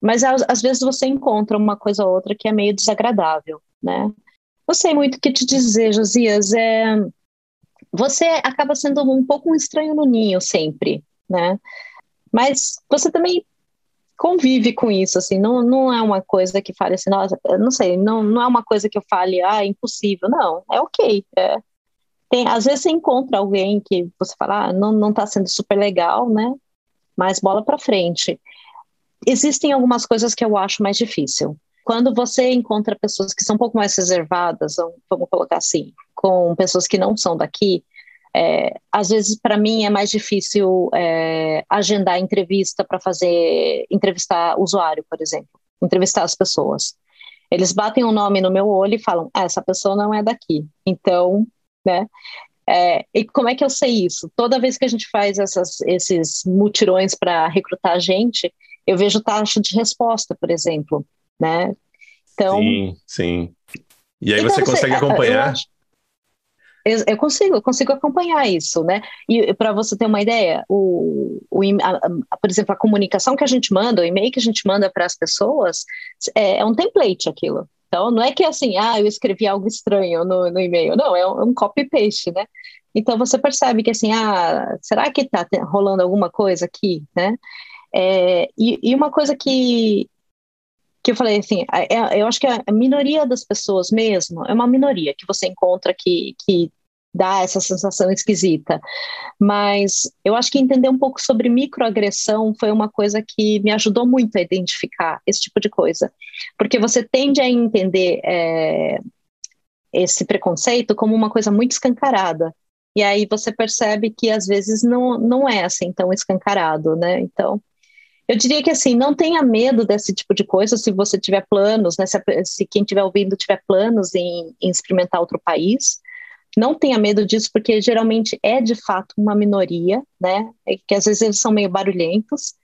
mas às, vezes você encontra uma coisa ou outra que é meio desagradável, né? Não sei muito o que te dizer, Josias, é, você acaba sendo um pouco um estranho no ninho sempre, né? Mas você também convive com isso, assim, não, não é uma coisa que fale assim, nossa, não sei, não, não é uma coisa que eu fale, ah, é impossível, não, é ok, é, tem, às vezes você encontra alguém que você fala, ah, não, não tá sendo super legal, né, mas bola para frente. Existem algumas coisas que eu acho mais difícil. Quando você encontra pessoas que são um pouco mais reservadas, vamos colocar assim, com pessoas que não são daqui, é, às vezes, para mim, é mais difícil é, agendar entrevista para fazer entrevistar usuário, por exemplo, entrevistar as pessoas. Eles batem o um nome no meu olho e falam: ah, essa pessoa não é daqui. Então, né? É, e como é que eu sei isso? Toda vez que a gente faz essas, esses mutirões para recrutar gente, eu vejo taxa de resposta, por exemplo, né? Então, sim, sim. E aí então, você consegue acompanhar? Eu consigo, eu consigo acompanhar isso, né? E para você ter uma ideia, o, o a, a, por exemplo, a comunicação que a gente manda, o e-mail que a gente manda para as pessoas, é, é, um template aquilo. Então, não é que assim, ah, eu escrevi algo estranho no, no e-mail. Não, é um, um copy-paste, né? Então, você percebe que assim, ah, será que está rolando alguma coisa aqui, né? É, e, e uma coisa que, que eu falei assim, é, eu acho que a minoria das pessoas mesmo é uma minoria que você encontra que, que dá essa sensação esquisita. Mas eu acho que entender um pouco sobre microagressão foi uma coisa que me ajudou muito a identificar esse tipo de coisa. Porque você tende a entender é, esse preconceito como uma coisa muito escancarada. E aí você percebe que às vezes não, não é assim tão escancarado, né? Então, eu diria que assim, não tenha medo desse tipo de coisa se você tiver planos, né? Se, se quem estiver ouvindo tiver planos em, em experimentar outro país, não tenha medo disso, porque geralmente é de fato uma minoria, né? É que às vezes eles são meio barulhentos,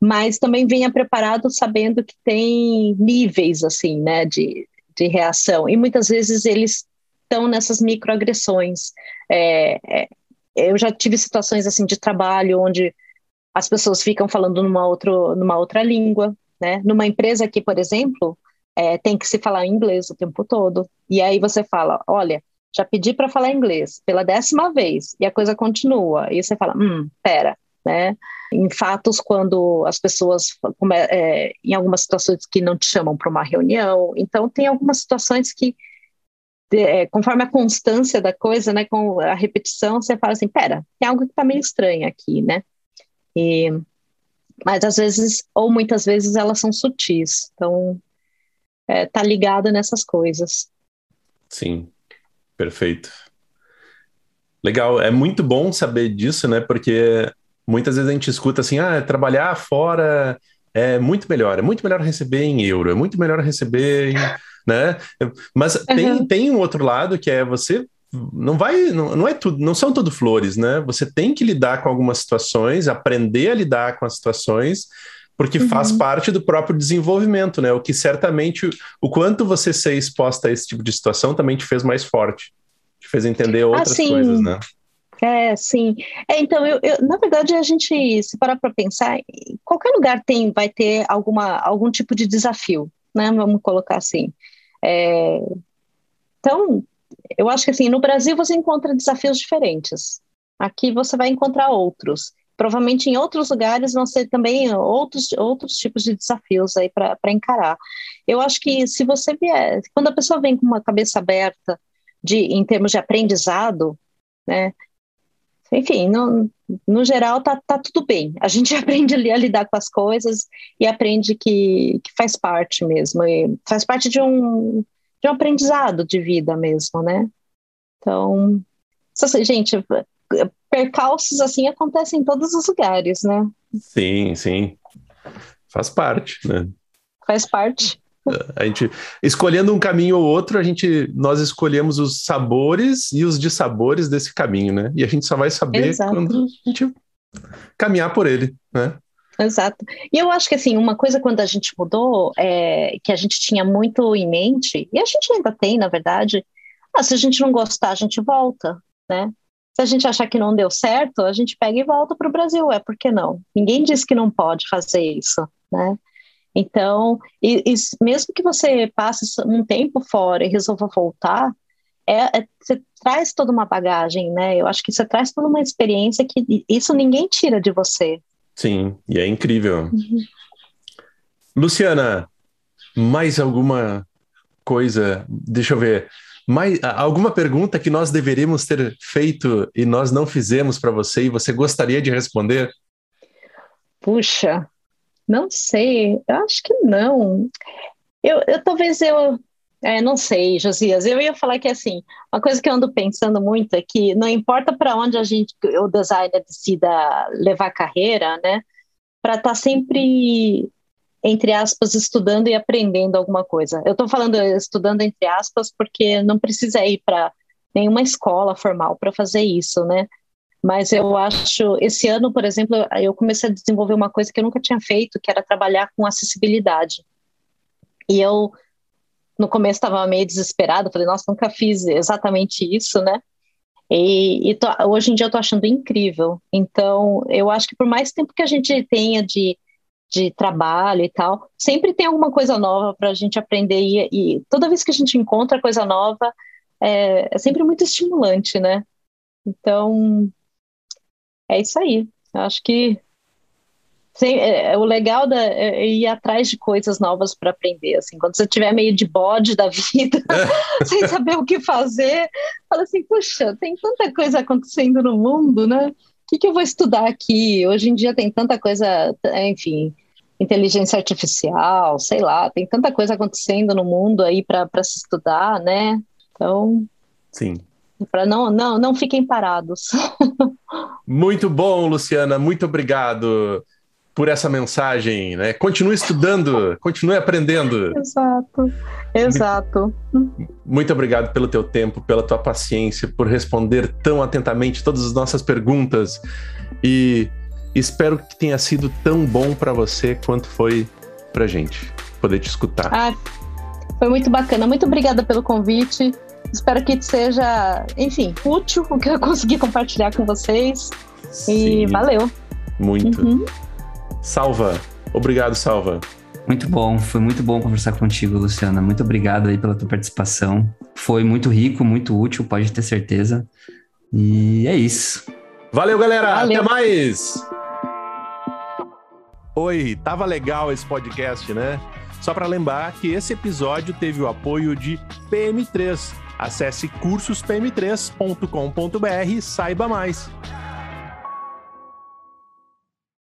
mas também venha preparado sabendo que tem níveis, assim, né, de, de reação. E muitas vezes eles estão nessas microagressões. É, é, eu já tive situações, assim, de trabalho onde as pessoas ficam falando numa, outro, numa outra língua, né? Numa empresa aqui, por exemplo, é, tem que se falar inglês o tempo todo. E aí você fala, olha, já pedi para falar inglês pela décima vez e a coisa continua. E você fala, hum, pera, né? Em fatos, quando as pessoas, é, em algumas situações que não te chamam para uma reunião, então tem algumas situações que, é, conforme a constância da coisa, né, com a repetição, você fala assim, pera, tem algo que está meio estranho aqui, né? E, mas às vezes, ou muitas vezes, elas são sutis, então é, tá ligado nessas coisas. Sim, Perfeito. Legal, é muito bom saber disso, né? Porque muitas vezes a gente escuta assim, ah, trabalhar fora é muito melhor, é muito melhor receber em euro, é muito melhor receber em, né? Mas uhum. tem, tem um outro lado que é você não vai, não, não é tudo, não são tudo flores, né? Você tem que lidar com algumas situações, aprender a lidar com as situações, porque uhum. faz parte do próprio desenvolvimento, né? O que certamente, o quanto você ser exposta a esse tipo de situação também te fez mais forte, te fez entender outras assim, coisas, né? É, sim. É, então, eu, eu, na verdade, a gente, se parar para pensar, qualquer lugar tem, vai ter alguma, algum tipo de desafio, né? Vamos colocar assim. É, então, eu acho que assim, no Brasil você encontra desafios diferentes. Aqui você vai encontrar outros provavelmente em outros lugares vão ser também outros, outros tipos de desafios aí para encarar. Eu acho que se você vier, quando a pessoa vem com uma cabeça aberta de, em termos de aprendizado, né, enfim, não, no geral, tá, tá tudo bem. A gente aprende a lidar com as coisas e aprende que, que faz parte mesmo, faz parte de um, de um aprendizado de vida mesmo, né? Então, gente, percalços assim acontecem em todos os lugares, né? Sim, sim. Faz parte, né? Faz parte. A gente escolhendo um caminho ou outro, a gente nós escolhemos os sabores e os dissabores desse caminho, né? E a gente só vai saber Exato. quando a gente caminhar por ele, né? Exato. E eu acho que assim, uma coisa quando a gente mudou, é, que a gente tinha muito em mente, e a gente ainda tem, na verdade, ah, se a gente não gostar, a gente volta, né? Se a gente achar que não deu certo, a gente pega e volta para o Brasil. É por que não? Ninguém disse que não pode fazer isso, né? Então, e, e mesmo que você passe um tempo fora e resolva voltar, é, é, você traz toda uma bagagem, né? Eu acho que você traz toda uma experiência que isso ninguém tira de você. Sim, e é incrível. Uhum. Luciana, mais alguma coisa? Deixa eu ver. Mais, alguma pergunta que nós deveríamos ter feito e nós não fizemos para você e você gostaria de responder? Puxa, não sei, eu acho que não. Eu, eu talvez eu, é, não sei, Josias, eu ia falar que assim, uma coisa que eu ando pensando muito é que não importa para onde a gente, o designer decida levar a carreira, né, para estar tá sempre, entre aspas, estudando e aprendendo alguma coisa. Eu estou falando estudando entre aspas porque não precisa ir para nenhuma escola formal para fazer isso, né? Mas eu acho, esse ano, por exemplo, eu comecei a desenvolver uma coisa que eu nunca tinha feito, que era trabalhar com acessibilidade. E eu, no começo, estava meio desesperada, falei, nossa, nunca fiz exatamente isso, né? E, e tô, hoje em dia eu estou achando incrível. Então, eu acho que por mais tempo que a gente tenha de, de trabalho e tal, sempre tem alguma coisa nova para a gente aprender. E, e, toda vez que a gente encontra coisa nova, é, é sempre muito estimulante, né? Então, é isso aí. Eu acho que Sim, é, é, o legal da, é, é ir atrás de coisas novas para aprender. Assim, quando você tiver meio de bode da vida, sem saber o que fazer, fala assim: puxa, tem tanta coisa acontecendo no mundo, né? O que, que eu vou estudar aqui? Hoje em dia tem tanta coisa, enfim, inteligência artificial, sei lá, tem tanta coisa acontecendo no mundo aí para se estudar, né? Então. Sim para não, não, não fiquem parados. Muito bom, Luciana, muito obrigado por essa mensagem, né? Continue estudando, continue aprendendo. Exato, exato. Muito obrigado pelo teu tempo, pela tua paciência, por responder tão atentamente todas as nossas perguntas e espero que tenha sido tão bom para você quanto foi para gente poder te escutar. Ah, foi muito bacana. Muito obrigada pelo convite. Espero que seja, enfim, útil o que eu consegui compartilhar com vocês. Sim, e valeu. Muito. Uhum. Salva. Obrigado, Salva. Muito bom, foi muito bom conversar contigo, Luciana. Muito obrigado aí pela tua participação. Foi muito rico, muito útil, pode ter certeza. E é isso. Valeu, galera. Valeu. Até mais. Oi, tava legal esse podcast, né? Só para lembrar que esse episódio teve o apoio de PM3 Acesse cursospm3.com.br e saiba mais.